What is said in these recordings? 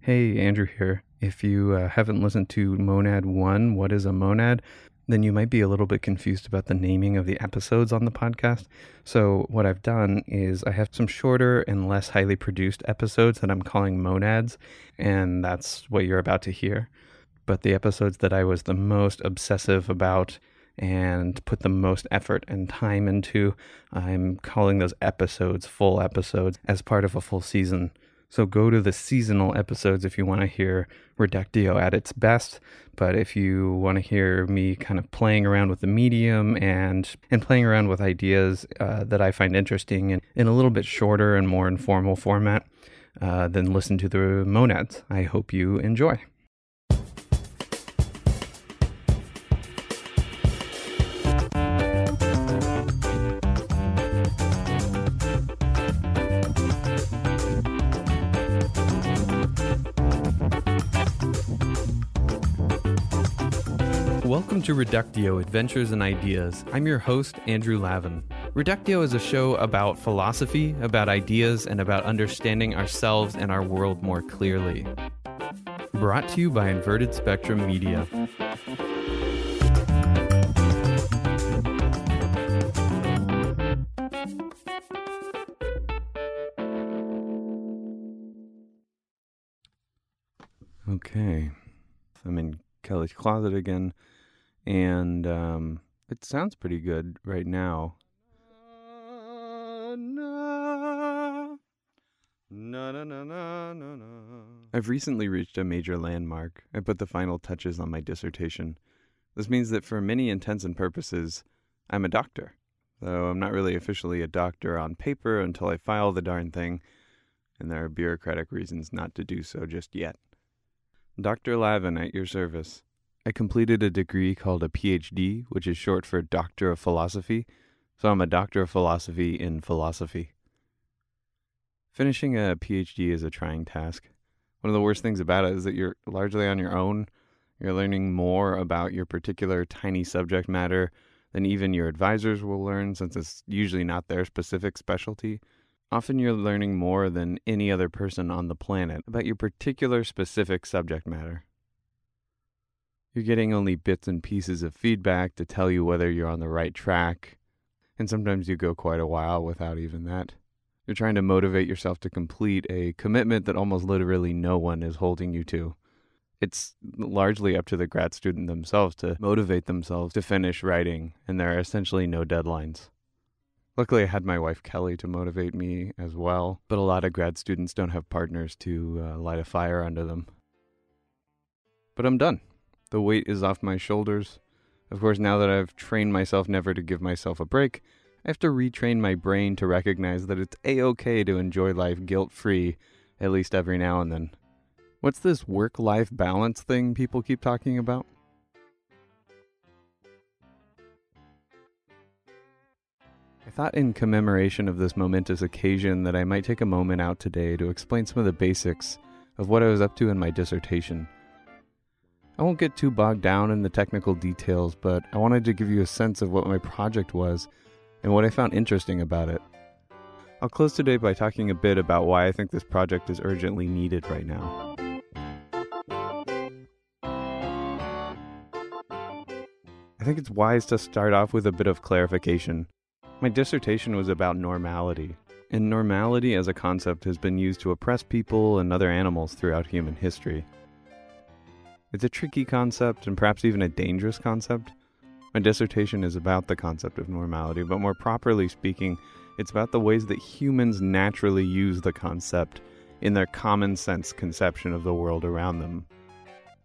Hey, Andrew here. If you uh, haven't listened to Monad 1, What is a Monad? then you might be a little bit confused about the naming of the episodes on the podcast. So, what I've done is I have some shorter and less highly produced episodes that I'm calling Monads, and that's what you're about to hear. But the episodes that I was the most obsessive about and put the most effort and time into, I'm calling those episodes full episodes as part of a full season. So go to the seasonal episodes if you want to hear Reductio at its best. But if you want to hear me kind of playing around with the medium and and playing around with ideas uh, that I find interesting in, in a little bit shorter and more informal format, uh, then listen to the monads. I hope you enjoy. Welcome to Reductio Adventures in Ideas. I'm your host, Andrew Lavin. Reductio is a show about philosophy, about ideas, and about understanding ourselves and our world more clearly. Brought to you by Inverted Spectrum Media. Okay. I'm in Kelly's closet again, and um, it sounds pretty good right now. I've recently reached a major landmark. I put the final touches on my dissertation. This means that for many intents and purposes, I'm a doctor. Though I'm not really officially a doctor on paper until I file the darn thing, and there are bureaucratic reasons not to do so just yet. Dr. Lavin at your service. I completed a degree called a PhD, which is short for Doctor of Philosophy, so I'm a Doctor of Philosophy in Philosophy. Finishing a PhD is a trying task. One of the worst things about it is that you're largely on your own. You're learning more about your particular tiny subject matter than even your advisors will learn, since it's usually not their specific specialty. Often you're learning more than any other person on the planet about your particular specific subject matter. You're getting only bits and pieces of feedback to tell you whether you're on the right track, and sometimes you go quite a while without even that. You're trying to motivate yourself to complete a commitment that almost literally no one is holding you to. It's largely up to the grad student themselves to motivate themselves to finish writing, and there are essentially no deadlines. Luckily, I had my wife Kelly to motivate me as well, but a lot of grad students don't have partners to uh, light a fire under them. But I'm done. The weight is off my shoulders. Of course, now that I've trained myself never to give myself a break, I have to retrain my brain to recognize that it's a okay to enjoy life guilt free, at least every now and then. What's this work life balance thing people keep talking about? I thought, in commemoration of this momentous occasion, that I might take a moment out today to explain some of the basics of what I was up to in my dissertation. I won't get too bogged down in the technical details, but I wanted to give you a sense of what my project was and what I found interesting about it. I'll close today by talking a bit about why I think this project is urgently needed right now. I think it's wise to start off with a bit of clarification. My dissertation was about normality, and normality as a concept has been used to oppress people and other animals throughout human history. It's a tricky concept and perhaps even a dangerous concept. My dissertation is about the concept of normality, but more properly speaking, it's about the ways that humans naturally use the concept in their common sense conception of the world around them.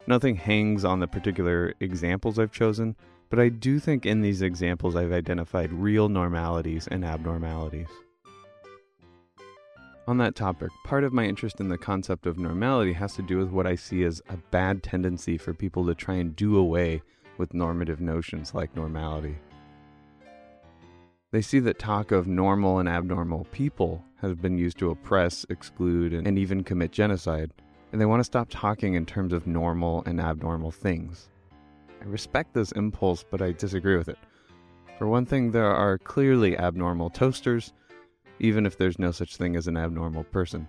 Nothing hangs on the particular examples I've chosen, but I do think in these examples I've identified real normalities and abnormalities. On that topic, part of my interest in the concept of normality has to do with what I see as a bad tendency for people to try and do away with normative notions like normality. They see that talk of normal and abnormal people has been used to oppress, exclude, and even commit genocide, and they want to stop talking in terms of normal and abnormal things. I respect this impulse, but I disagree with it. For one thing, there are clearly abnormal toasters, even if there's no such thing as an abnormal person.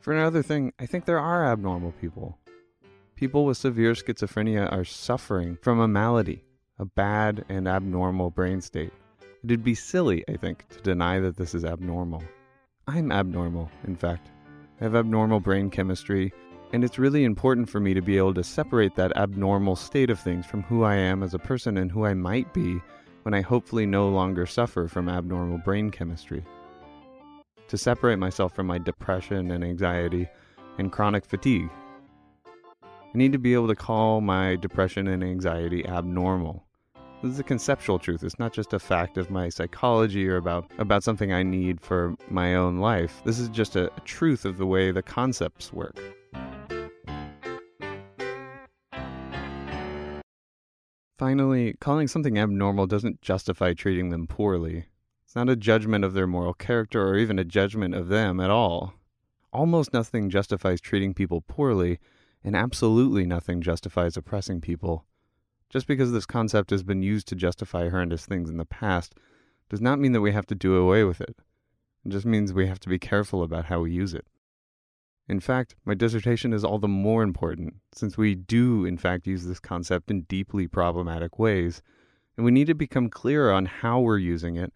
For another thing, I think there are abnormal people. People with severe schizophrenia are suffering from a malady, a bad and abnormal brain state. It'd be silly, I think, to deny that this is abnormal. I'm abnormal, in fact. I have abnormal brain chemistry, and it's really important for me to be able to separate that abnormal state of things from who I am as a person and who I might be when I hopefully no longer suffer from abnormal brain chemistry. To separate myself from my depression and anxiety and chronic fatigue I need to be able to call my depression and anxiety abnormal. This is a conceptual truth. It's not just a fact of my psychology or about, about something I need for my own life. This is just a, a truth of the way the concepts work. Finally, calling something abnormal doesn't justify treating them poorly. It's not a judgment of their moral character or even a judgment of them at all. Almost nothing justifies treating people poorly, and absolutely nothing justifies oppressing people. Just because this concept has been used to justify horrendous things in the past does not mean that we have to do away with it. It just means we have to be careful about how we use it. In fact, my dissertation is all the more important since we do, in fact, use this concept in deeply problematic ways, and we need to become clearer on how we're using it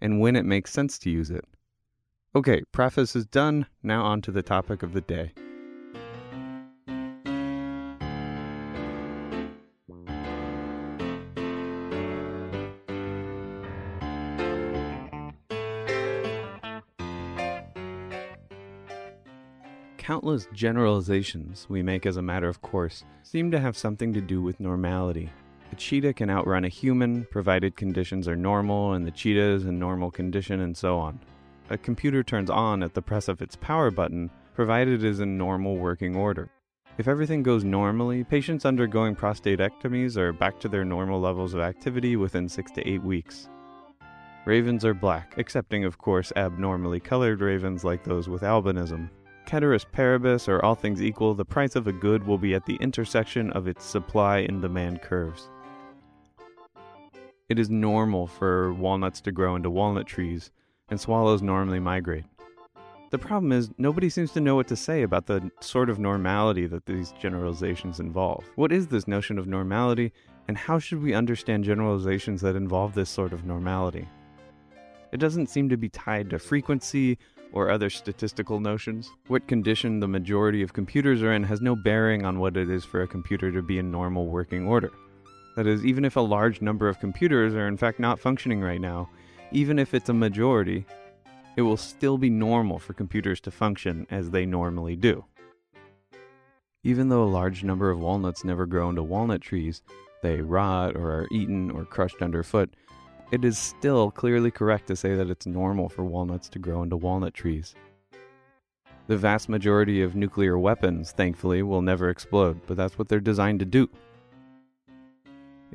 and when it makes sense to use it. Okay, preface is done. Now on to the topic of the day. countless generalizations we make as a matter of course seem to have something to do with normality. Cheetah can outrun a human, provided conditions are normal and the cheetah is in normal condition, and so on. A computer turns on at the press of its power button, provided it is in normal working order. If everything goes normally, patients undergoing prostatectomies are back to their normal levels of activity within six to eight weeks. Ravens are black, excepting, of course, abnormally colored ravens like those with albinism. Ceteris paribus, or all things equal, the price of a good will be at the intersection of its supply and demand curves. It is normal for walnuts to grow into walnut trees, and swallows normally migrate. The problem is, nobody seems to know what to say about the sort of normality that these generalizations involve. What is this notion of normality, and how should we understand generalizations that involve this sort of normality? It doesn't seem to be tied to frequency or other statistical notions. What condition the majority of computers are in has no bearing on what it is for a computer to be in normal working order. That is, even if a large number of computers are in fact not functioning right now, even if it's a majority, it will still be normal for computers to function as they normally do. Even though a large number of walnuts never grow into walnut trees, they rot or are eaten or crushed underfoot, it is still clearly correct to say that it's normal for walnuts to grow into walnut trees. The vast majority of nuclear weapons, thankfully, will never explode, but that's what they're designed to do.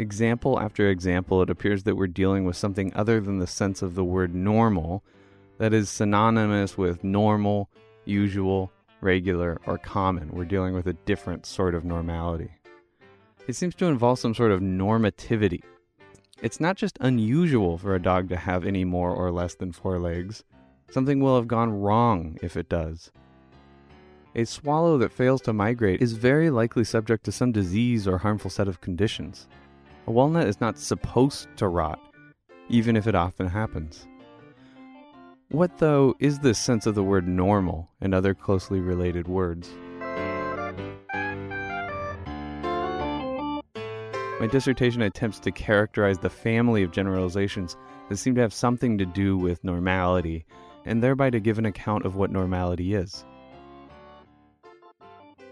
Example after example, it appears that we're dealing with something other than the sense of the word normal that is synonymous with normal, usual, regular, or common. We're dealing with a different sort of normality. It seems to involve some sort of normativity it's not just unusual for a dog to have any more or less than four legs. Something will have gone wrong if it does. A swallow that fails to migrate is very likely subject to some disease or harmful set of conditions. A walnut is not supposed to rot, even if it often happens. What, though, is this sense of the word normal and other closely related words? My dissertation attempts to characterize the family of generalizations that seem to have something to do with normality, and thereby to give an account of what normality is.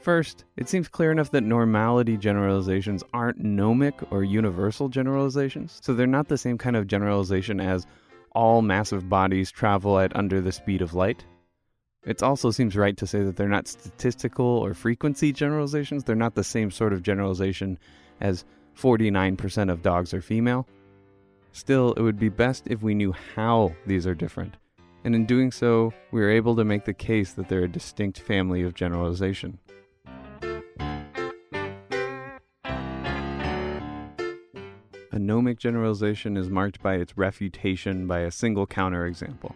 First, it seems clear enough that normality generalizations aren't gnomic or universal generalizations, so they're not the same kind of generalization as all massive bodies travel at under the speed of light. It also seems right to say that they're not statistical or frequency generalizations. They're not the same sort of generalization as 49% of dogs are female. Still, it would be best if we knew how these are different, and in doing so, we are able to make the case that they're a distinct family of generalization. A gnomic generalization is marked by its refutation by a single counterexample.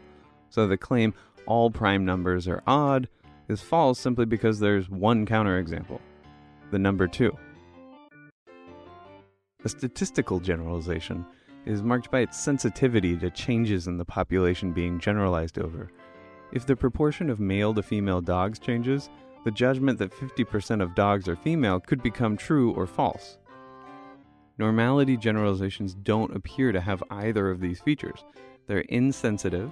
So the claim all prime numbers are odd is false simply because there's one counterexample the number 2. A statistical generalization is marked by its sensitivity to changes in the population being generalized over. If the proportion of male to female dogs changes, the judgment that 50% of dogs are female could become true or false. Normality generalizations don't appear to have either of these features. They're insensitive,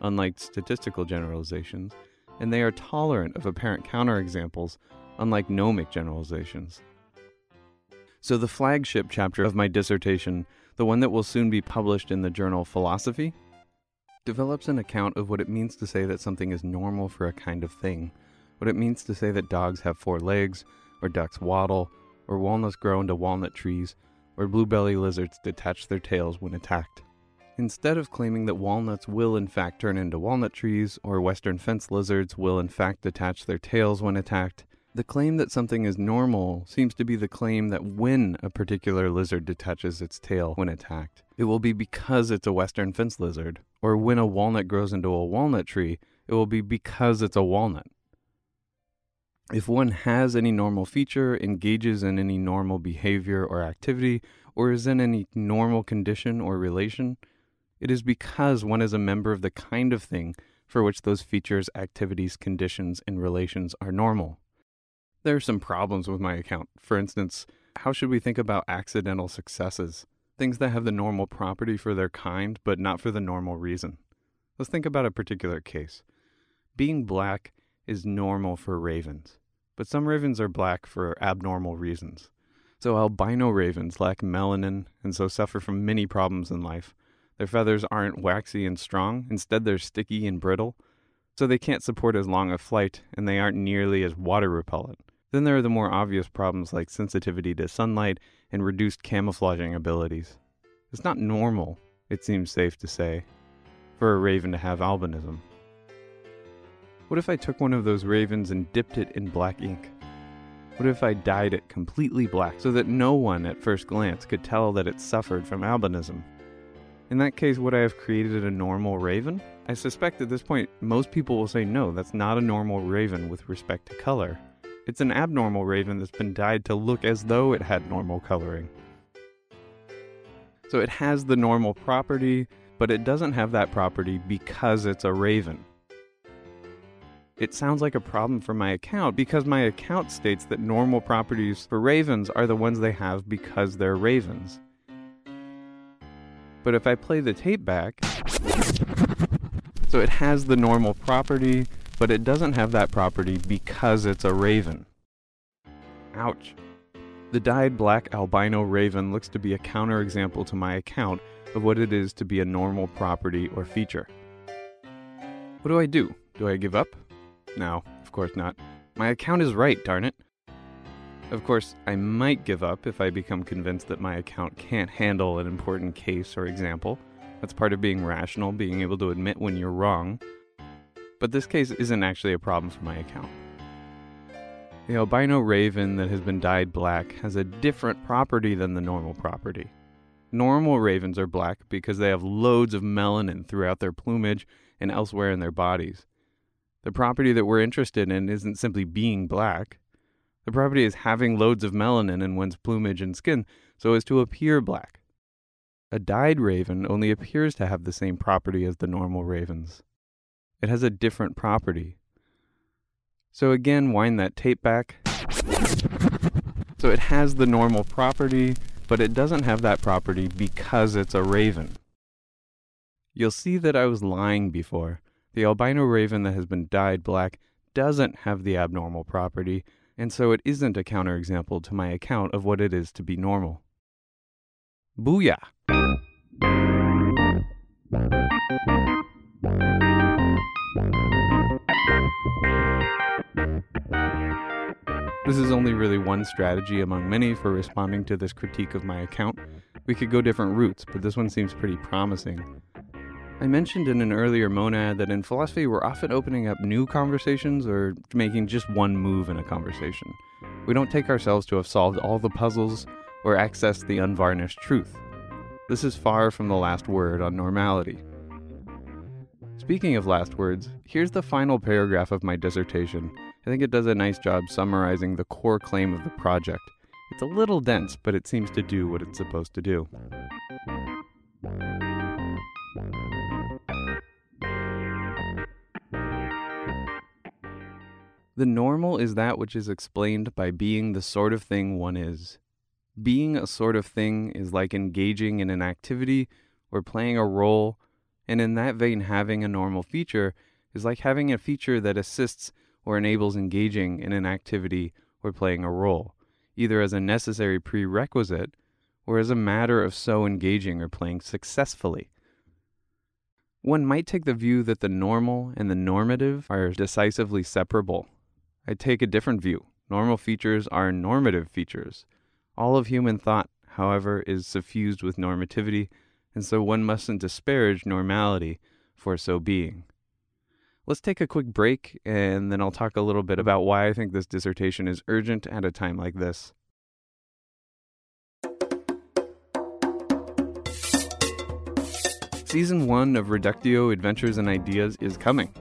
unlike statistical generalizations, and they are tolerant of apparent counterexamples, unlike gnomic generalizations. So, the flagship chapter of my dissertation, the one that will soon be published in the journal Philosophy, develops an account of what it means to say that something is normal for a kind of thing, what it means to say that dogs have four legs, or ducks waddle, or walnuts grow into walnut trees, or blue belly lizards detach their tails when attacked. Instead of claiming that walnuts will in fact turn into walnut trees, or western fence lizards will in fact detach their tails when attacked, the claim that something is normal seems to be the claim that when a particular lizard detaches its tail when attacked, it will be because it's a western fence lizard, or when a walnut grows into a walnut tree, it will be because it's a walnut. If one has any normal feature, engages in any normal behavior or activity, or is in any normal condition or relation, it is because one is a member of the kind of thing for which those features, activities, conditions, and relations are normal. There are some problems with my account. For instance, how should we think about accidental successes? Things that have the normal property for their kind, but not for the normal reason. Let's think about a particular case. Being black is normal for ravens, but some ravens are black for abnormal reasons. So, albino ravens lack melanin and so suffer from many problems in life. Their feathers aren't waxy and strong, instead, they're sticky and brittle, so they can't support as long a flight and they aren't nearly as water repellent. Then there are the more obvious problems like sensitivity to sunlight and reduced camouflaging abilities. It's not normal, it seems safe to say, for a raven to have albinism. What if I took one of those ravens and dipped it in black ink? What if I dyed it completely black so that no one at first glance could tell that it suffered from albinism? In that case, would I have created a normal raven? I suspect at this point most people will say no, that's not a normal raven with respect to color. It's an abnormal raven that's been dyed to look as though it had normal coloring. So it has the normal property, but it doesn't have that property because it's a raven. It sounds like a problem for my account because my account states that normal properties for ravens are the ones they have because they're ravens. But if I play the tape back, so it has the normal property, but it doesn't have that property because it's a raven. Ouch. The dyed black albino raven looks to be a counterexample to my account of what it is to be a normal property or feature. What do I do? Do I give up? No, of course not. My account is right, darn it. Of course, I might give up if I become convinced that my account can't handle an important case or example. That's part of being rational, being able to admit when you're wrong, but this case isn't actually a problem for my account. The albino raven that has been dyed black has a different property than the normal property. Normal ravens are black because they have loads of melanin throughout their plumage and elsewhere in their bodies. The property that we're interested in isn't simply being black. The property is having loads of melanin in one's plumage and skin so as to appear black. A dyed raven only appears to have the same property as the normal ravens. It has a different property. So again, wind that tape back. So it has the normal property, but it doesn't have that property because it's a raven. You'll see that I was lying before. The albino raven that has been dyed black doesn't have the abnormal property, and so it isn't a counterexample to my account of what it is to be normal. Booyah! This is only really one strategy among many for responding to this critique of my account. We could go different routes, but this one seems pretty promising. I mentioned in an earlier monad that in philosophy we're often opening up new conversations or making just one move in a conversation. We don't take ourselves to have solved all the puzzles or accessed the unvarnished truth. This is far from the last word on normality. Speaking of last words, here's the final paragraph of my dissertation. I think it does a nice job summarizing the core claim of the project. It's a little dense, but it seems to do what it's supposed to do. The normal is that which is explained by being the sort of thing one is. Being a sort of thing is like engaging in an activity or playing a role, and in that vein, having a normal feature is like having a feature that assists or enables engaging in an activity or playing a role, either as a necessary prerequisite or as a matter of so engaging or playing successfully. One might take the view that the normal and the normative are decisively separable. I take a different view. Normal features are normative features. All of human thought, however, is suffused with normativity, and so one mustn't disparage normality for so being. Let's take a quick break, and then I'll talk a little bit about why I think this dissertation is urgent at a time like this. Season 1 of Reductio Adventures in Ideas is coming.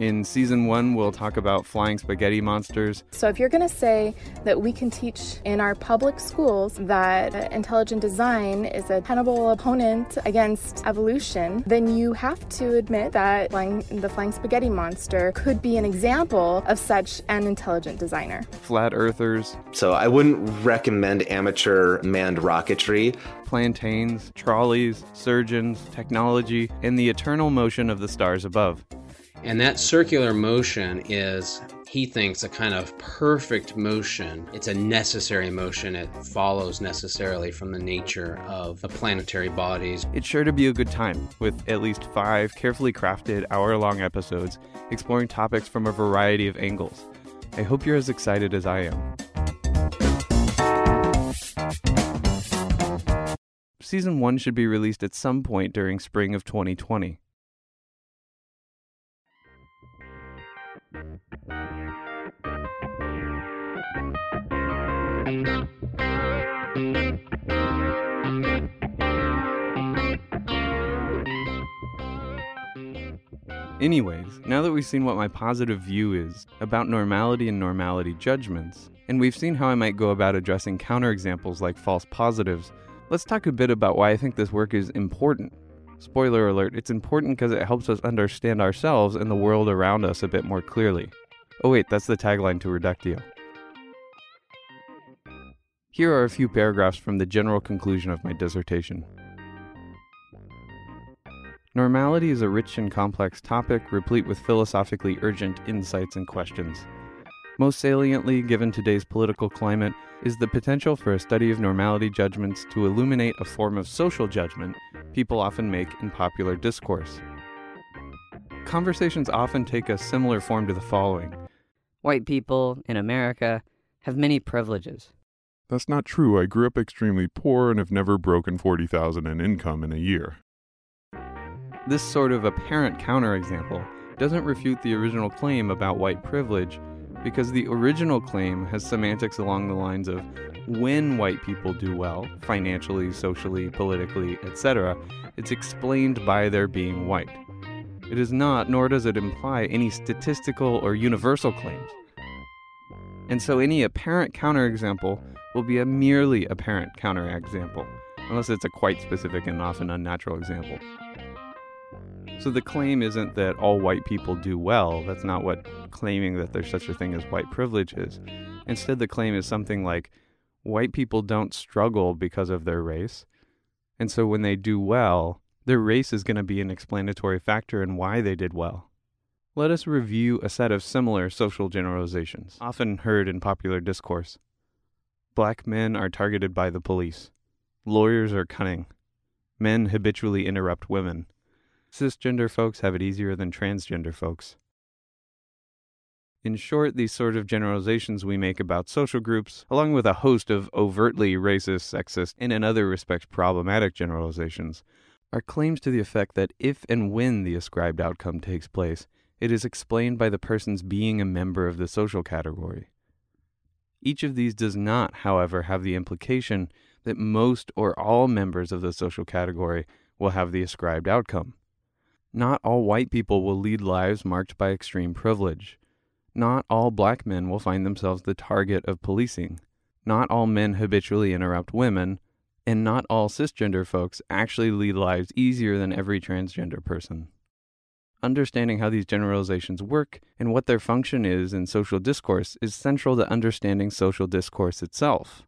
In season one, we'll talk about flying spaghetti monsters. So, if you're going to say that we can teach in our public schools that intelligent design is a tenable opponent against evolution, then you have to admit that flying, the flying spaghetti monster could be an example of such an intelligent designer. Flat earthers. So, I wouldn't recommend amateur manned rocketry plantains, trolleys, surgeons, technology, and the eternal motion of the stars above. And that circular motion is, he thinks, a kind of perfect motion. It's a necessary motion. It follows necessarily from the nature of the planetary bodies. It's sure to be a good time, with at least five carefully crafted hour long episodes exploring topics from a variety of angles. I hope you're as excited as I am. Season 1 should be released at some point during spring of 2020. Anyways, now that we've seen what my positive view is about normality and normality judgments, and we've seen how I might go about addressing counterexamples like false positives, let's talk a bit about why I think this work is important. Spoiler alert, it's important because it helps us understand ourselves and the world around us a bit more clearly. Oh, wait, that's the tagline to Reductio. Here are a few paragraphs from the general conclusion of my dissertation. Normality is a rich and complex topic, replete with philosophically urgent insights and questions. Most saliently, given today's political climate, is the potential for a study of normality judgments to illuminate a form of social judgment people often make in popular discourse. Conversations often take a similar form to the following White people in America have many privileges. That's not true. I grew up extremely poor and have never broken 40,000 in income in a year. This sort of apparent counterexample doesn't refute the original claim about white privilege because the original claim has semantics along the lines of when white people do well, financially, socially, politically, etc., it's explained by their being white. It is not, nor does it imply any statistical or universal claims. And so any apparent counterexample will be a merely apparent counterexample, unless it's a quite specific and often unnatural example. So the claim isn't that all white people do well. That's not what claiming that there's such a thing as white privilege is. Instead, the claim is something like white people don't struggle because of their race. And so when they do well, their race is going to be an explanatory factor in why they did well. Let us review a set of similar social generalizations, often heard in popular discourse. Black men are targeted by the police. Lawyers are cunning. Men habitually interrupt women. Cisgender folks have it easier than transgender folks. In short, these sort of generalizations we make about social groups, along with a host of overtly racist, sexist, and in other respects problematic generalizations, are claims to the effect that if and when the ascribed outcome takes place, it is explained by the person's being a member of the social category. Each of these does not, however, have the implication that most or all members of the social category will have the ascribed outcome. Not all white people will lead lives marked by extreme privilege. Not all black men will find themselves the target of policing. Not all men habitually interrupt women, and not all cisgender folks actually lead lives easier than every transgender person. Understanding how these generalizations work and what their function is in social discourse is central to understanding social discourse itself.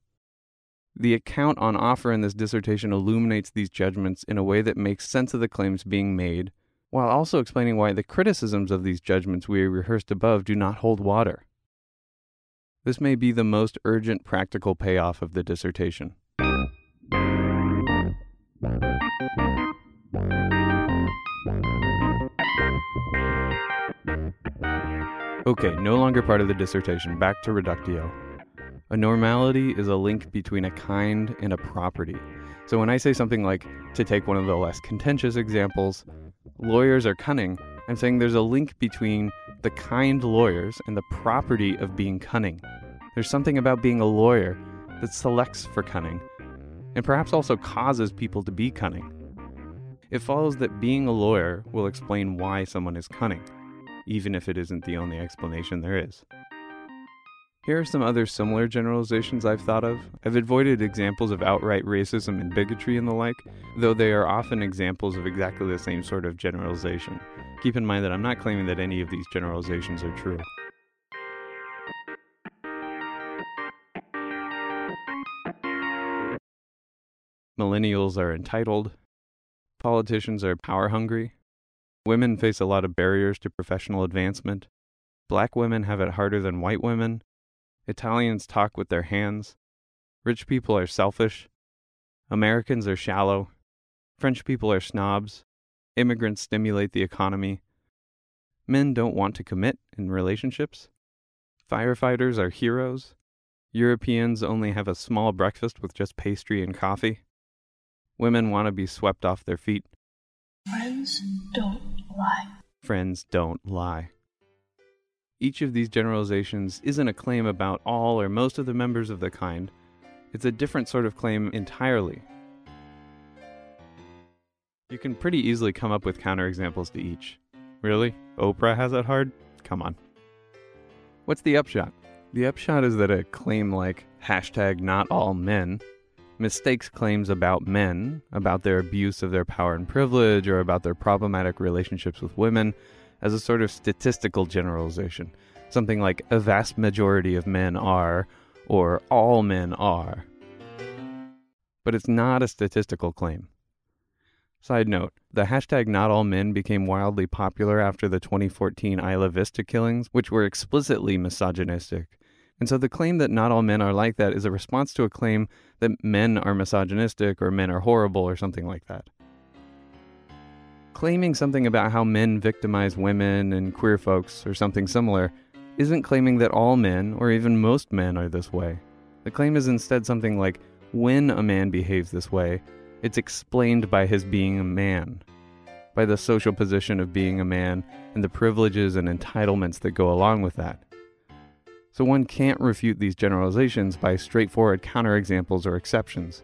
The account on offer in this dissertation illuminates these judgments in a way that makes sense of the claims being made, while also explaining why the criticisms of these judgments we rehearsed above do not hold water. This may be the most urgent practical payoff of the dissertation. Okay, no longer part of the dissertation. Back to reductio. A normality is a link between a kind and a property. So when I say something like, to take one of the less contentious examples, lawyers are cunning, I'm saying there's a link between the kind lawyers and the property of being cunning. There's something about being a lawyer that selects for cunning, and perhaps also causes people to be cunning. It follows that being a lawyer will explain why someone is cunning, even if it isn't the only explanation there is. Here are some other similar generalizations I've thought of. I've avoided examples of outright racism and bigotry and the like, though they are often examples of exactly the same sort of generalization. Keep in mind that I'm not claiming that any of these generalizations are true. Millennials are entitled. Politicians are power hungry. Women face a lot of barriers to professional advancement. Black women have it harder than white women. Italians talk with their hands. Rich people are selfish. Americans are shallow. French people are snobs. Immigrants stimulate the economy. Men don't want to commit in relationships. Firefighters are heroes. Europeans only have a small breakfast with just pastry and coffee. Women want to be swept off their feet. Friends don't lie. Friends don't lie. Each of these generalizations isn't a claim about all or most of the members of the kind, it's a different sort of claim entirely. You can pretty easily come up with counterexamples to each. Really? Oprah has it hard? Come on. What's the upshot? The upshot is that a claim like hashtag not all men mistakes claims about men, about their abuse of their power and privilege, or about their problematic relationships with women, as a sort of statistical generalization. Something like a vast majority of men are, or all men are. But it's not a statistical claim. Side note the hashtag not all men became wildly popular after the 2014 Isla Vista killings, which were explicitly misogynistic. And so the claim that not all men are like that is a response to a claim that men are misogynistic or men are horrible or something like that claiming something about how men victimize women and queer folks or something similar isn't claiming that all men, or even most men, are this way. The claim is instead something like when a man behaves this way, it's explained by his being a man, by the social position of being a man and the privileges and entitlements that go along with that. So one can't refute these generalizations by straightforward counterexamples or exceptions.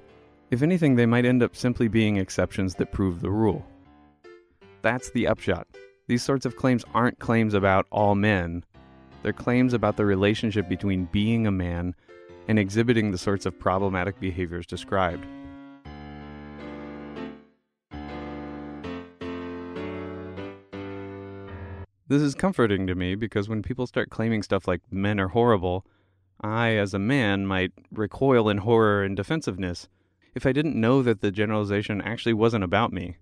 If anything, they might end up simply being exceptions that prove the rule. That's the upshot. These sorts of claims aren't claims about all men, they're claims about the relationship between being a man and exhibiting the sorts of problematic behaviors described. This is comforting to me because when people start claiming stuff like men are horrible, I, as a man, might recoil in horror and defensiveness if I didn't know that the generalization actually wasn't about me.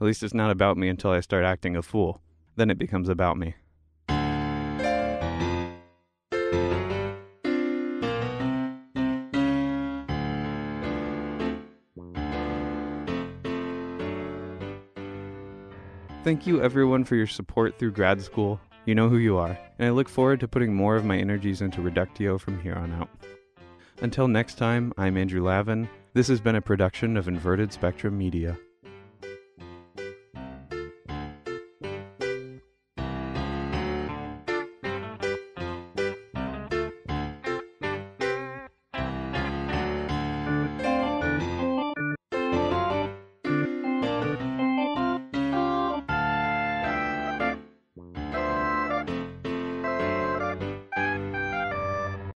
At least it's not about me until I start acting a fool. Then it becomes about me. Thank you everyone for your support through grad school. You know who you are, and I look forward to putting more of my energies into Reductio from here on out. Until next time, I'm Andrew Lavin. This has been a production of Inverted Spectrum Media.